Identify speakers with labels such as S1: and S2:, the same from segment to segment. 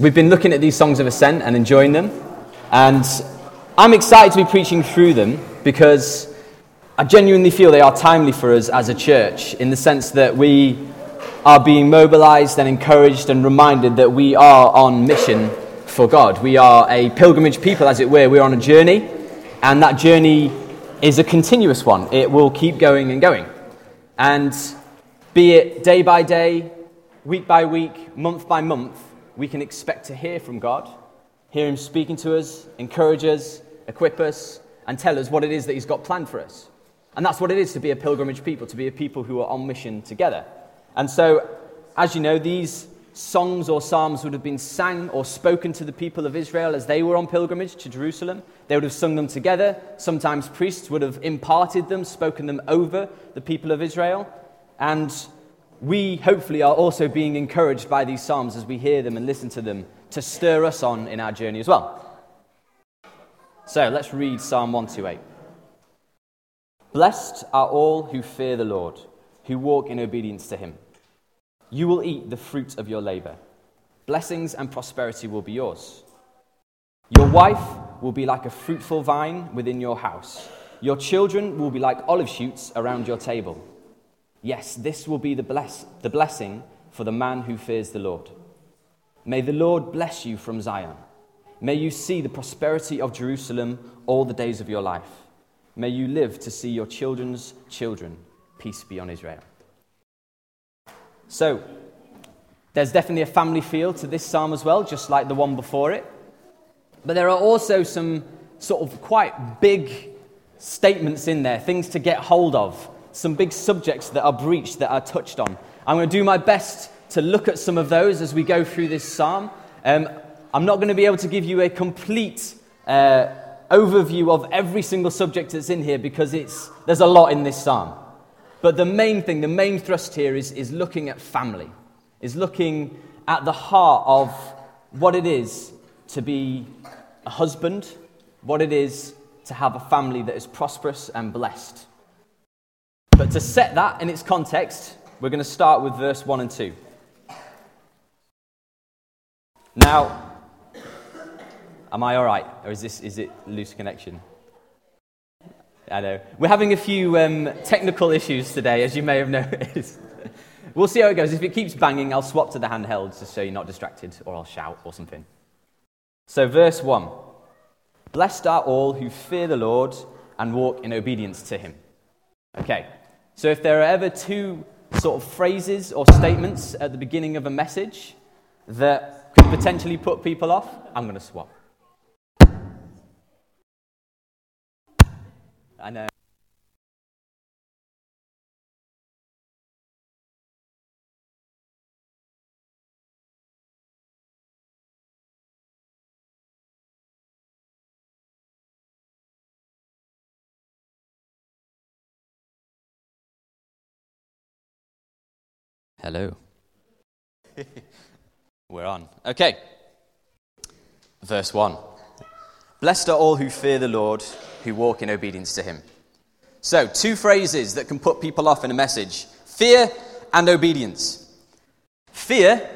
S1: We've been looking at these songs of ascent and enjoying them, and I'm excited to be preaching through them because I genuinely feel they are timely for us as a church in the sense that we are being mobilized and encouraged and reminded that we are on mission for God. We are a pilgrimage people, as it were. We're on a journey, and that journey is a continuous one. It will keep going and going. And be it day by day, week by week, month by month, we can expect to hear from God, hear Him speaking to us, encourage us, equip us, and tell us what it is that He's got planned for us. And that's what it is to be a pilgrimage people, to be a people who are on mission together. And so, as you know, these songs or psalms would have been sang or spoken to the people of Israel as they were on pilgrimage to Jerusalem. They would have sung them together. Sometimes priests would have imparted them, spoken them over the people of Israel. And we hopefully are also being encouraged by these Psalms as we hear them and listen to them to stir us on in our journey as well. So let's read Psalm 128. Blessed are all who fear the Lord, who walk in obedience to him. You will eat the fruit of your labor. Blessings and prosperity will be yours. Your wife will be like a fruitful vine within your house. Your children will be like olive shoots around your table. Yes, this will be the, bless- the blessing for the man who fears the Lord. May the Lord bless you from Zion. May you see the prosperity of Jerusalem all the days of your life. May you live to see your children's children. Peace be on Israel. So, there's definitely a family feel to this psalm as well, just like the one before it. But there are also some sort of quite big statements in there, things to get hold of some big subjects that are breached, that are touched on. I'm going to do my best to look at some of those as we go through this psalm. Um, I'm not going to be able to give you a complete uh, overview of every single subject that's in here because it's, there's a lot in this psalm. But the main thing, the main thrust here is, is looking at family, is looking at the heart of what it is to be a husband, what it is to have a family that is prosperous and blessed. But to set that in its context, we're going to start with verse 1 and 2. Now, am I all right? Or is, this, is it loose connection? I know. We're having a few um, technical issues today, as you may have noticed. we'll see how it goes. If it keeps banging, I'll swap to the handhelds just so you're not distracted, or I'll shout or something. So, verse 1 Blessed are all who fear the Lord and walk in obedience to him. Okay, so if there are ever two sort of phrases or statements at the beginning of a message that could potentially put people off, I'm going to swap. I know. Hello. We're on. Okay. Verse 1. Blessed are all who fear the Lord, who walk in obedience to him. So, two phrases that can put people off in a message fear and obedience. Fear,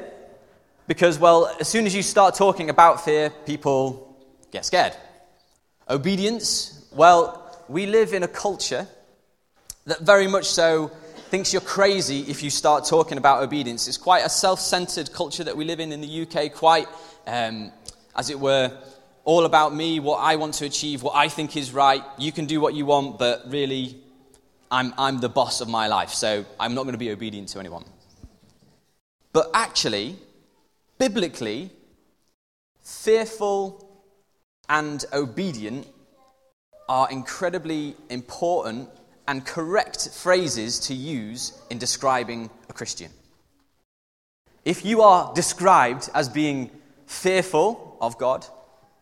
S1: because, well, as soon as you start talking about fear, people get scared. Obedience, well, we live in a culture that very much so thinks you're crazy if you start talking about obedience. It's quite a self centered culture that we live in in the UK, quite, um, as it were, all about me, what I want to achieve, what I think is right. You can do what you want, but really, I'm, I'm the boss of my life, so I'm not going to be obedient to anyone. But actually, biblically, fearful and obedient are incredibly important and correct phrases to use in describing a Christian. If you are described as being fearful of God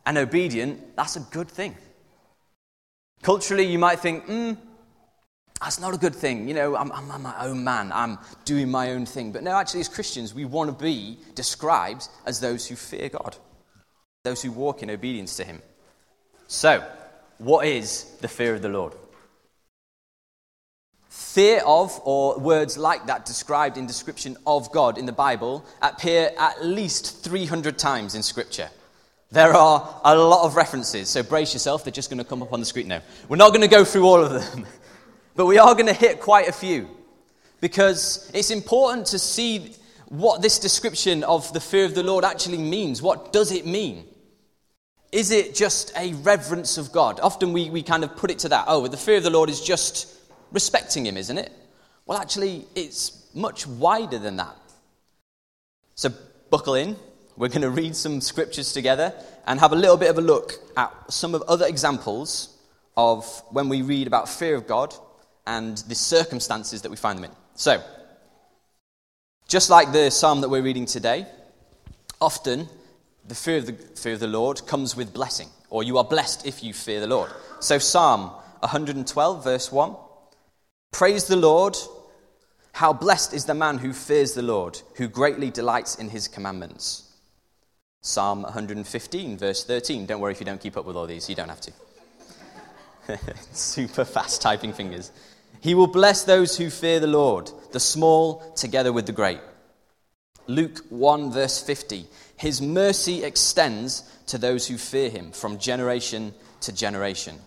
S1: and obedient, that's a good thing. Culturally, you might think, hmm, that's not a good thing. You know, I'm, I'm, my own man, I'm doing my own thing. But no, actually, as Christians, we want to be described as those who fear God, those who walk in obedience to Him. So, what is the fear of the Lord? Fear of, or words like that described in description of God in the Bible, appear at least 300 times in Scripture. There are a lot of references, so brace yourself, they're just going to come up on the screen now. We're not going to go through all of them, but we are going to hit quite a few because it's important to see what this description of the fear of the Lord actually means. What does it mean? Is it just a reverence of God? Often we, we kind of put it to that. Oh, the fear of the Lord is just respecting Him, isn't it? Well, actually, it's much wider than that. So, buckle in. We're going to read some scriptures together and have a little bit of a look at some of other examples of when we read about fear of God and the circumstances that we find them in. So, just like the psalm that we're reading today, often the fear of the, fear of the Lord comes with blessing, or you are blessed if you fear the Lord. So, Psalm 112, verse 1 Praise the Lord. How blessed is the man who fears the Lord, who greatly delights in his commandments. Psalm 115, verse 13. Don't worry if you don't keep up with all these, you don't have to. Super fast typing fingers. He will bless those who fear the Lord, the small together with the great. Luke 1, verse 50. His mercy extends to those who fear him from generation to generation.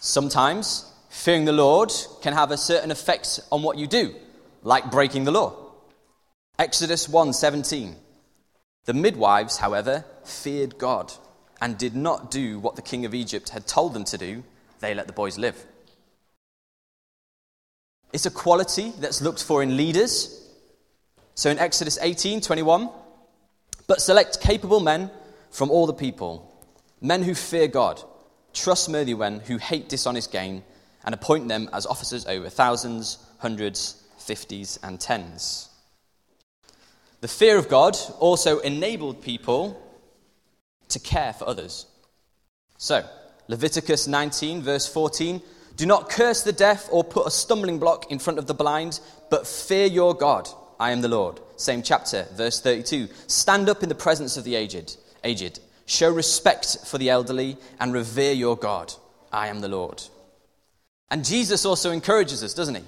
S1: Sometimes, fearing the Lord can have a certain effect on what you do, like breaking the law. Exodus 1:17 the midwives, however, feared God and did not do what the king of Egypt had told them to do. They let the boys live. It's a quality that's looked for in leaders. So in Exodus 18 21, but select capable men from all the people, men who fear God, trustworthy men who hate dishonest gain, and appoint them as officers over thousands, hundreds, fifties, and tens. The fear of God also enabled people to care for others. So, Leviticus 19, verse 14 Do not curse the deaf or put a stumbling block in front of the blind, but fear your God. I am the Lord. Same chapter, verse 32. Stand up in the presence of the aged, aged. Show respect for the elderly and revere your God. I am the Lord. And Jesus also encourages us, doesn't he?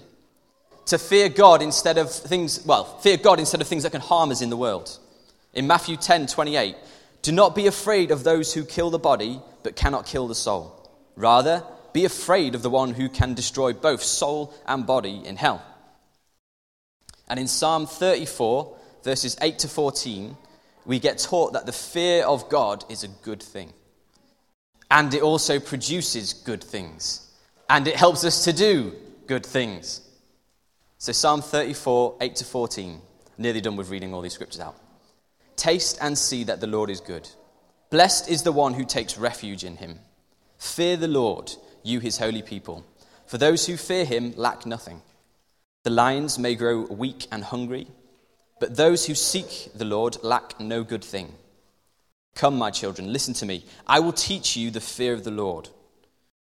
S1: to fear God instead of things, well, fear God instead of things that can harm us in the world. In Matthew 10 28, do not be afraid of those who kill the body but cannot kill the soul. Rather, be afraid of the one who can destroy both soul and body in hell. And in Psalm 34, verses 8 to 14, we get taught that the fear of God is a good thing. And it also produces good things. And it helps us to do good things. So, Psalm 34, 8 to 14. Nearly done with reading all these scriptures out. Taste and see that the Lord is good. Blessed is the one who takes refuge in him. Fear the Lord, you his holy people. For those who fear him lack nothing. The lions may grow weak and hungry, but those who seek the Lord lack no good thing. Come, my children, listen to me. I will teach you the fear of the Lord.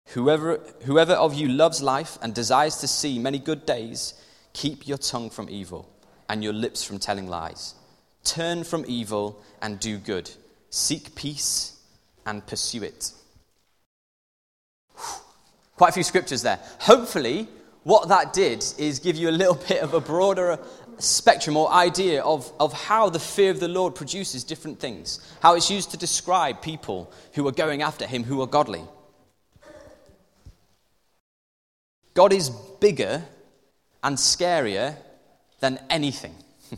S1: Whoever, whoever of you loves life and desires to see many good days, Keep your tongue from evil and your lips from telling lies. Turn from evil and do good. Seek peace and pursue it. Quite a few scriptures there. Hopefully, what that did is give you a little bit of a broader spectrum or idea of, of how the fear of the Lord produces different things, how it's used to describe people who are going after Him, who are godly. God is bigger and scarier than anything.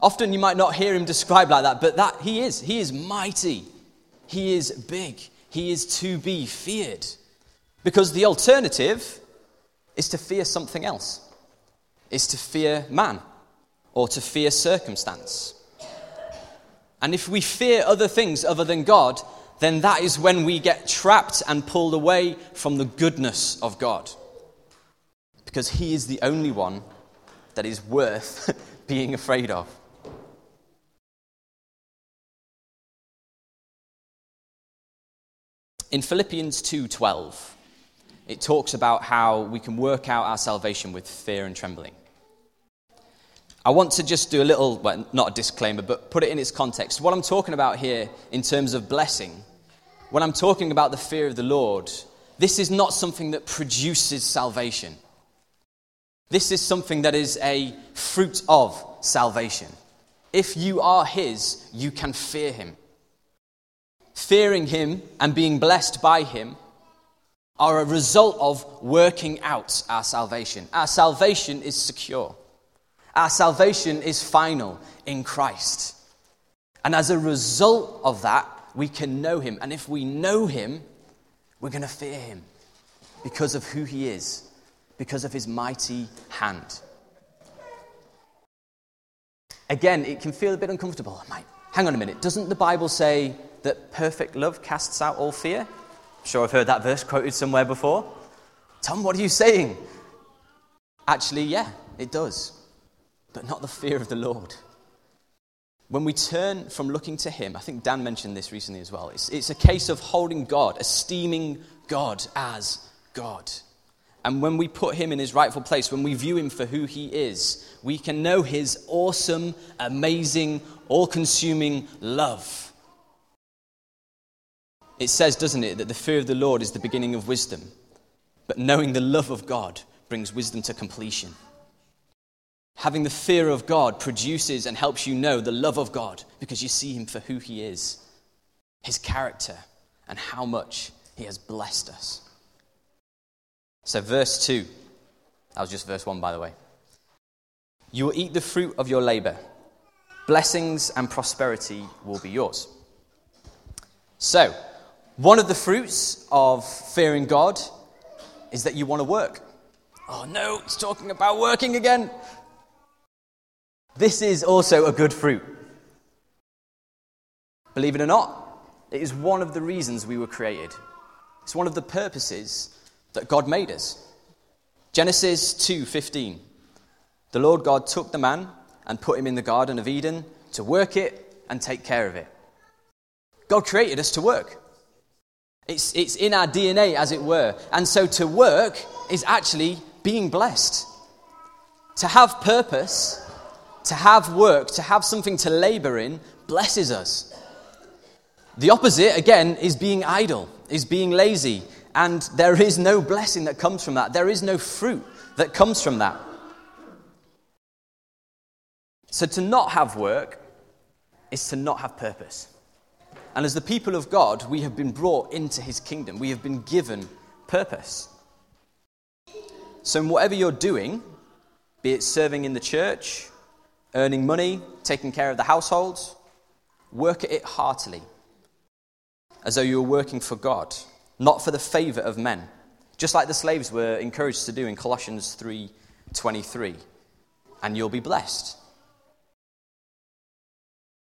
S1: Often you might not hear him described like that, but that he is. He is mighty. He is big. He is to be feared. Because the alternative is to fear something else. Is to fear man or to fear circumstance. And if we fear other things other than God, then that is when we get trapped and pulled away from the goodness of God because he is the only one that is worth being afraid of. In Philippians 2:12, it talks about how we can work out our salvation with fear and trembling. I want to just do a little, well, not a disclaimer, but put it in its context. What I'm talking about here in terms of blessing, when I'm talking about the fear of the Lord, this is not something that produces salvation. This is something that is a fruit of salvation. If you are His, you can fear Him. Fearing Him and being blessed by Him are a result of working out our salvation. Our salvation is secure, our salvation is final in Christ. And as a result of that, we can know Him. And if we know Him, we're going to fear Him because of who He is, because of His mighty hand. Again, it can feel a bit uncomfortable. Hang on a minute. Doesn't the Bible say that perfect love casts out all fear? I'm sure I've heard that verse quoted somewhere before. Tom, what are you saying? Actually, yeah, it does. But not the fear of the Lord. When we turn from looking to Him, I think Dan mentioned this recently as well, it's, it's a case of holding God, esteeming God as God. And when we put Him in His rightful place, when we view Him for who He is, we can know His awesome, amazing, all consuming love. It says, doesn't it, that the fear of the Lord is the beginning of wisdom, but knowing the love of God brings wisdom to completion. Having the fear of God produces and helps you know the love of God because you see Him for who He is, His character, and how much He has blessed us. So, verse 2, that was just verse 1, by the way. You will eat the fruit of your labor, blessings and prosperity will be yours. So, one of the fruits of fearing God is that you want to work. Oh no, it's talking about working again. This is also a good fruit. Believe it or not, it is one of the reasons we were created. It's one of the purposes that God made us. Genesis 2:15. The Lord God took the man and put him in the garden of Eden to work it and take care of it. God created us to work. It's, it's in our DNA, as it were. And so to work is actually being blessed. To have purpose to have work, to have something to labor in, blesses us. The opposite, again, is being idle, is being lazy. And there is no blessing that comes from that. There is no fruit that comes from that. So to not have work is to not have purpose. And as the people of God, we have been brought into his kingdom. We have been given purpose. So, whatever you're doing, be it serving in the church, earning money, taking care of the household, work at it heartily, as though you were working for God, not for the favor of men, just like the slaves were encouraged to do in Colossians 3:23, and you'll be blessed.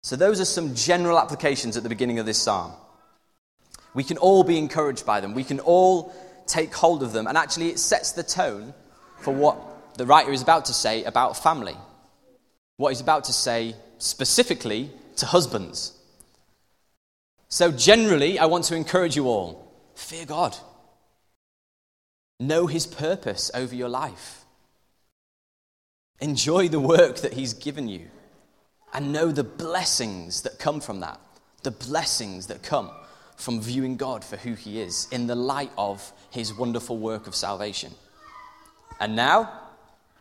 S1: So those are some general applications at the beginning of this psalm. We can all be encouraged by them. We can all take hold of them, and actually it sets the tone for what the writer is about to say about family what he's about to say specifically to husbands. So, generally, I want to encourage you all fear God, know his purpose over your life, enjoy the work that he's given you, and know the blessings that come from that. The blessings that come from viewing God for who he is in the light of his wonderful work of salvation. And now,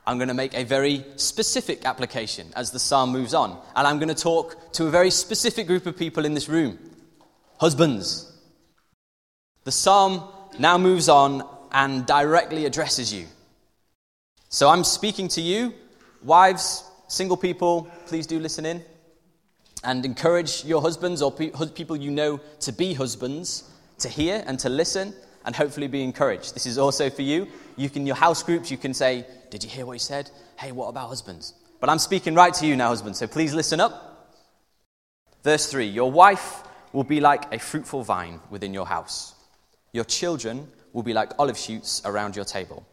S1: I'm going to make a very specific application as the psalm moves on. And I'm going to talk to a very specific group of people in this room husbands. The psalm now moves on and directly addresses you. So I'm speaking to you, wives, single people, please do listen in. And encourage your husbands or pe- people you know to be husbands to hear and to listen and hopefully be encouraged. This is also for you. You can, your house groups, you can say, Did you hear what he said? Hey, what about husbands? But I'm speaking right to you now, husbands, so please listen up. Verse 3 Your wife will be like a fruitful vine within your house, your children will be like olive shoots around your table.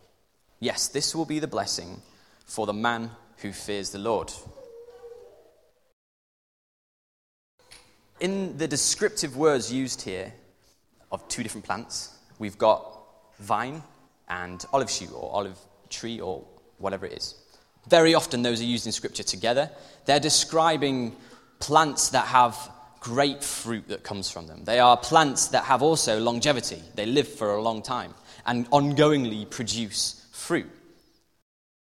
S1: Yes, this will be the blessing for the man who fears the Lord. In the descriptive words used here of two different plants, we've got vine and olive shoot or olive tree or whatever it is. Very often, those are used in Scripture together. They're describing plants that have great fruit that comes from them. They are plants that have also longevity, they live for a long time and ongoingly produce fruit.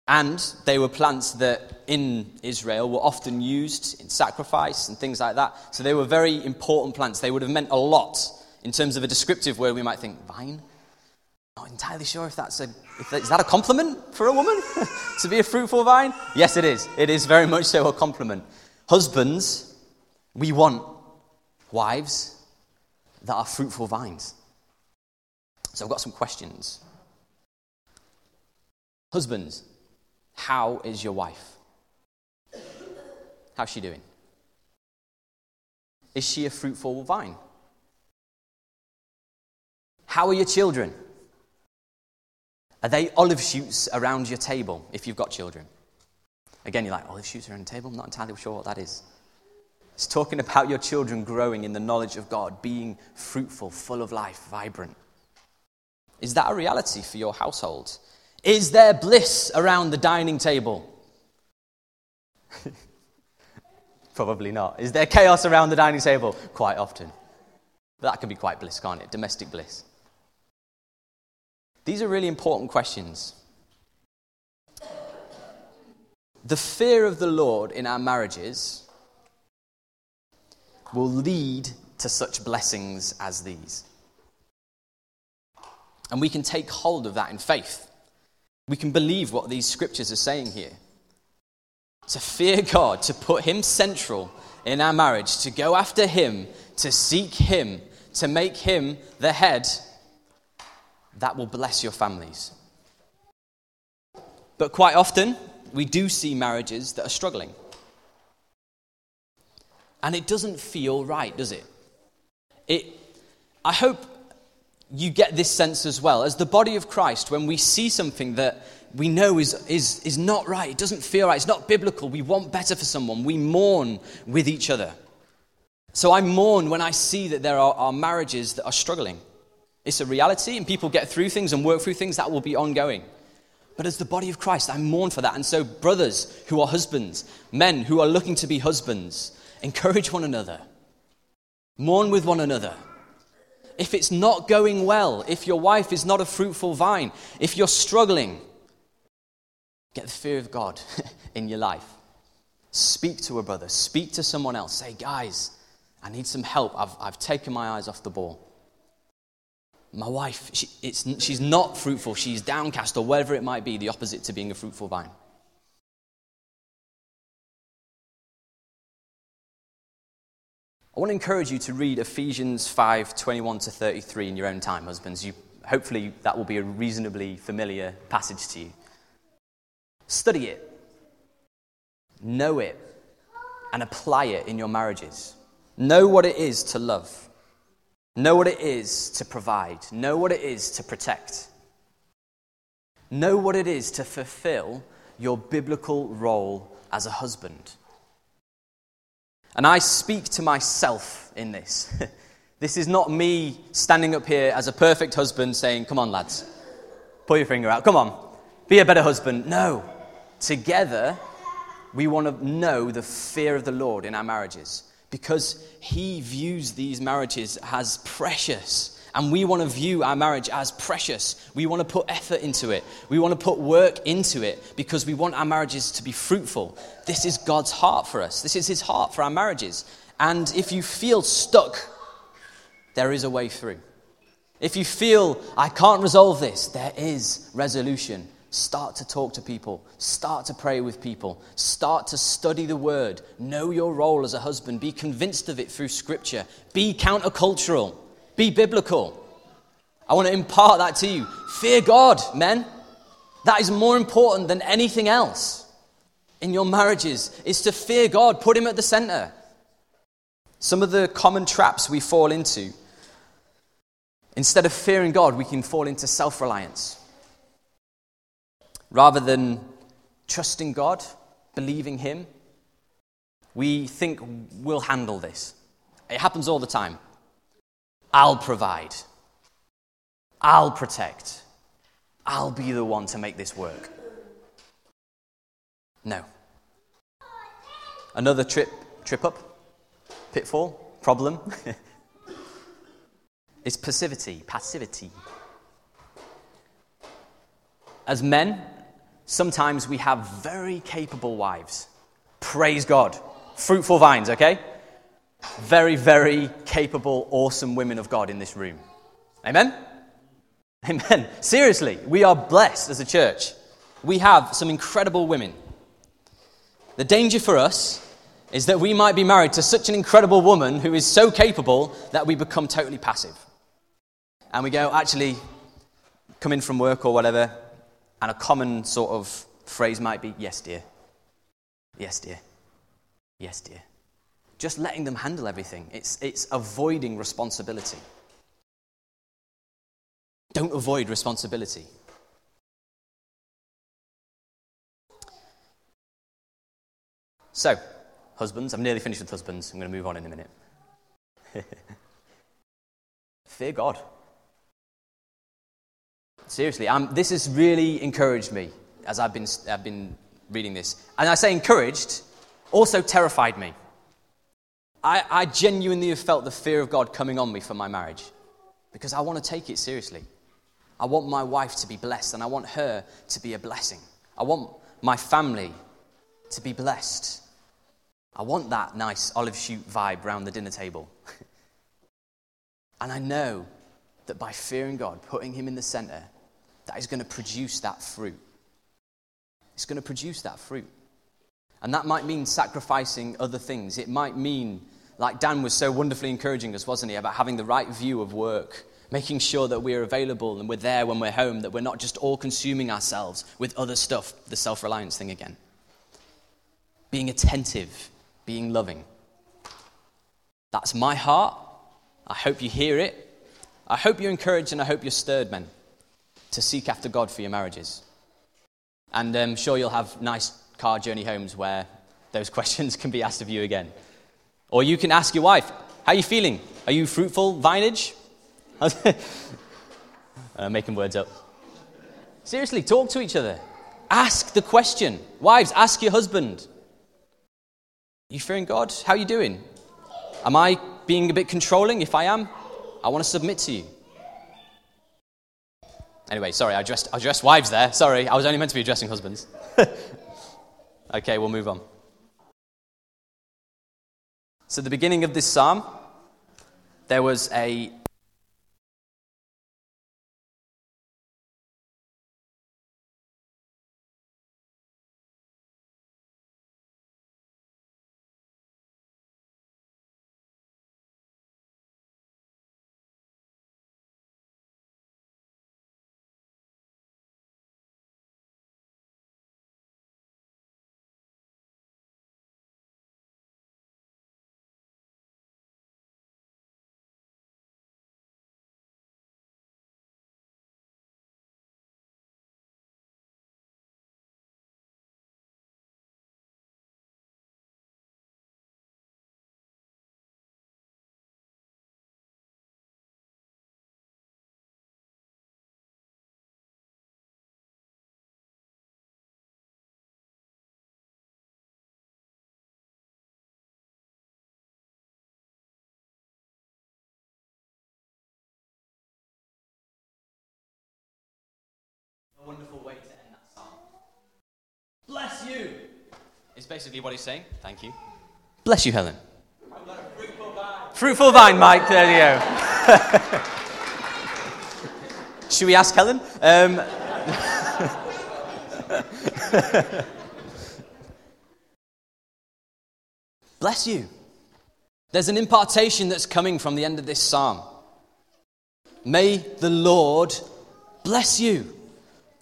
S1: And they were plants that in Israel were often used in sacrifice and things like that. So they were very important plants. They would have meant a lot in terms of a descriptive word. We might think, vine? Not entirely sure if that's a. If that, is that a compliment for a woman to be a fruitful vine? Yes, it is. It is very much so a compliment. Husbands, we want wives that are fruitful vines. So I've got some questions. Husbands, how is your wife? How's she doing? Is she a fruitful vine? How are your children? Are they olive shoots around your table if you've got children? Again, you're like, olive shoots around the table? I'm not entirely sure what that is. It's talking about your children growing in the knowledge of God, being fruitful, full of life, vibrant. Is that a reality for your household? Is there bliss around the dining table? Probably not. Is there chaos around the dining table? Quite often. But that can be quite bliss, can't it? Domestic bliss. These are really important questions. The fear of the Lord in our marriages will lead to such blessings as these. And we can take hold of that in faith. We can believe what these scriptures are saying here. To fear God, to put Him central in our marriage, to go after Him, to seek Him, to make Him the head, that will bless your families. But quite often, we do see marriages that are struggling. And it doesn't feel right, does it? it I hope you get this sense as well. As the body of Christ, when we see something that we know is, is, is not right, it doesn't feel right, it's not biblical, we want better for someone, we mourn with each other. So I mourn when I see that there are, are marriages that are struggling. It's a reality, and people get through things and work through things that will be ongoing. But as the body of Christ, I mourn for that. And so, brothers who are husbands, men who are looking to be husbands, encourage one another, mourn with one another if it's not going well, if your wife is not a fruitful vine, if you're struggling, get the fear of God in your life. Speak to a brother, speak to someone else. Say, guys, I need some help. I've, I've taken my eyes off the ball. My wife, she, she's not fruitful. She's downcast, or whatever it might be, the opposite to being a fruitful vine. I want to encourage you to read Ephesians 5 21 to 33 in your own time, husbands. You, hopefully, that will be a reasonably familiar passage to you. Study it, know it, and apply it in your marriages. Know what it is to love, know what it is to provide, know what it is to protect, know what it is to fulfill your biblical role as a husband. And I speak to myself in this. this is not me standing up here as a perfect husband saying, Come on, lads, pull your finger out. Come on, be a better husband. No. Together, we want to know the fear of the Lord in our marriages because He views these marriages as precious. And we want to view our marriage as precious. We want to put effort into it. We want to put work into it because we want our marriages to be fruitful. This is God's heart for us. This is His heart for our marriages. And if you feel stuck, there is a way through. If you feel, I can't resolve this, there is resolution. Start to talk to people. Start to pray with people. Start to study the word. Know your role as a husband. Be convinced of it through scripture. Be countercultural. Be biblical. I want to impart that to you. Fear God, men. That is more important than anything else in your marriages, is to fear God. Put Him at the center. Some of the common traps we fall into, instead of fearing God, we can fall into self reliance. Rather than trusting God, believing Him, we think we'll handle this. It happens all the time. I'll provide. I'll protect. I'll be the one to make this work. No. Another trip, trip up, pitfall, problem is passivity, passivity. As men, sometimes we have very capable wives. Praise God. Fruitful vines, okay? Very, very capable, awesome women of God in this room. Amen? Amen. Seriously, we are blessed as a church. We have some incredible women. The danger for us is that we might be married to such an incredible woman who is so capable that we become totally passive. And we go, actually, come in from work or whatever, and a common sort of phrase might be, Yes, dear. Yes, dear. Yes, dear. Just letting them handle everything. It's, it's avoiding responsibility. Don't avoid responsibility. So, husbands, I'm nearly finished with husbands. I'm going to move on in a minute. Fear God. Seriously, um, this has really encouraged me as I've been, I've been reading this. And I say encouraged, also terrified me. I, I genuinely have felt the fear of God coming on me for my marriage because I want to take it seriously. I want my wife to be blessed and I want her to be a blessing. I want my family to be blessed. I want that nice olive shoot vibe around the dinner table. and I know that by fearing God, putting Him in the center, that is going to produce that fruit. It's going to produce that fruit. And that might mean sacrificing other things. It might mean, like Dan was so wonderfully encouraging us, wasn't he, about having the right view of work, making sure that we're available and we're there when we're home, that we're not just all consuming ourselves with other stuff, the self reliance thing again. Being attentive being loving. That's my heart. I hope you hear it. I hope you're encouraged and I hope you're stirred, men, to seek after God for your marriages. And I'm sure you'll have nice car journey homes where those questions can be asked of you again. Or you can ask your wife, How are you feeling? Are you fruitful, vinage? uh, making words up. Seriously, talk to each other. Ask the question. Wives, ask your husband. You fearing God? How are you doing? Am I being a bit controlling? If I am, I want to submit to you. Anyway, sorry, I addressed, I addressed wives there. Sorry, I was only meant to be addressing husbands. okay, we'll move on. So, the beginning of this psalm, there was a wonderful way to end that psalm. Bless you is basically what he's saying. Thank you. Bless you, Helen. Fruitful vine. fruitful vine, Mike. There you go. Should we ask Helen? Um, Bless you. There's an impartation that's coming from the end of this psalm. May the Lord bless you.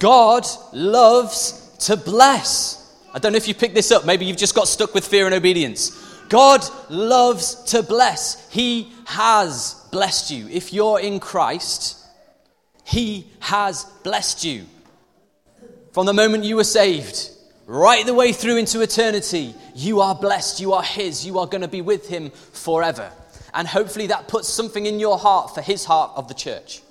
S1: God loves to bless. I don't know if you picked this up. Maybe you've just got stuck with fear and obedience. God loves to bless. He has blessed you. If you're in Christ, He has blessed you. From the moment you were saved, right the way through into eternity, you are blessed. You are His. You are going to be with Him forever. And hopefully that puts something in your heart for His heart of the church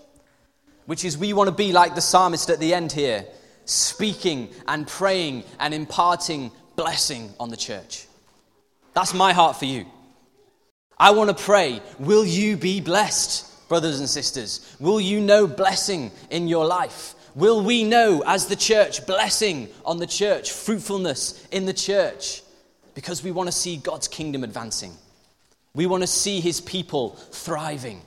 S1: which is we want to be like the psalmist at the end here, speaking and praying and imparting blessing on the church. That's my heart for you. I want to pray, will you be blessed, brothers and sisters? Will you know blessing in your life? Will we know as the church blessing on the church, fruitfulness in the church? Because we want to see God's kingdom advancing. We want to see his people thriving.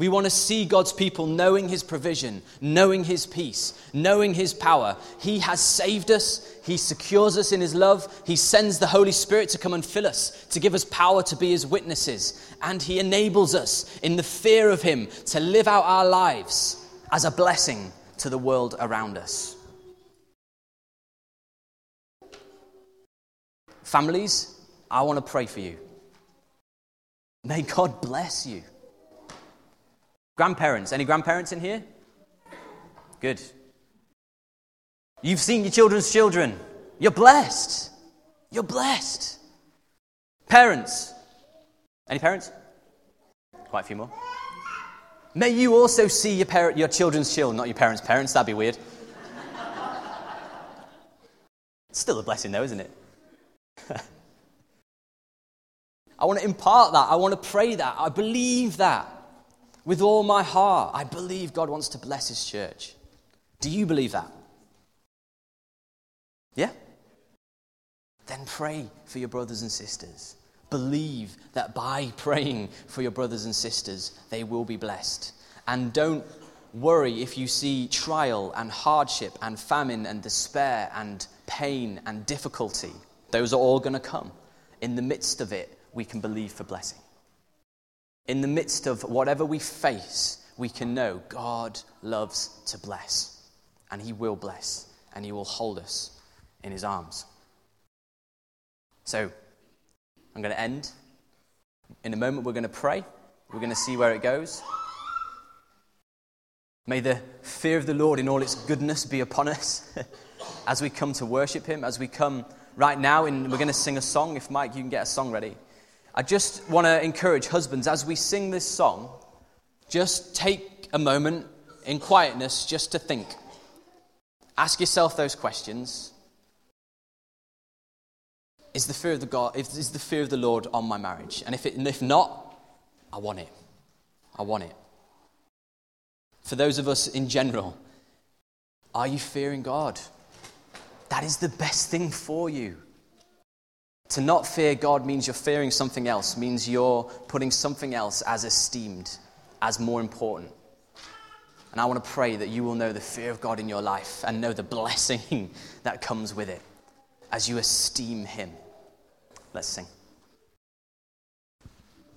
S1: We want to see God's people knowing His provision, knowing His peace, knowing His power. He has saved us. He secures us in His love. He sends the Holy Spirit to come and fill us, to give us power to be His witnesses. And He enables us in the fear of Him to live out our lives as a blessing to the world around us. Families, I want to pray for you. May God bless you. Grandparents, any grandparents in here? Good. You've seen your children's children. You're blessed. You're blessed. Parents. Any parents? Quite a few more. May you also see your, parent, your children's children, not your parents' parents. That'd be weird. still a blessing, though, isn't it? I want to impart that. I want to pray that. I believe that. With all my heart, I believe God wants to bless His church. Do you believe that? Yeah? Then pray for your brothers and sisters. Believe that by praying for your brothers and sisters, they will be blessed. And don't worry if you see trial and hardship and famine and despair and pain and difficulty. Those are all going to come. In the midst of it, we can believe for blessing. In the midst of whatever we face, we can know God loves to bless, and He will bless, and He will hold us in His arms. So, I'm going to end. In a moment, we're going to pray. We're going to see where it goes. May the fear of the Lord in all its goodness be upon us as we come to worship Him, as we come right now, and we're going to sing a song. If Mike, you can get a song ready. I just want to encourage husbands as we sing this song, just take a moment in quietness just to think. Ask yourself those questions. Is the fear of the God is the fear of the Lord on my marriage? And if it, and if not, I want it. I want it. For those of us in general, are you fearing God? That is the best thing for you. To not fear God means you're fearing something else, means you're putting something else as esteemed, as more important. And I want to pray that you will know the fear of God in your life and know the blessing that comes with it as you esteem Him. Let's sing.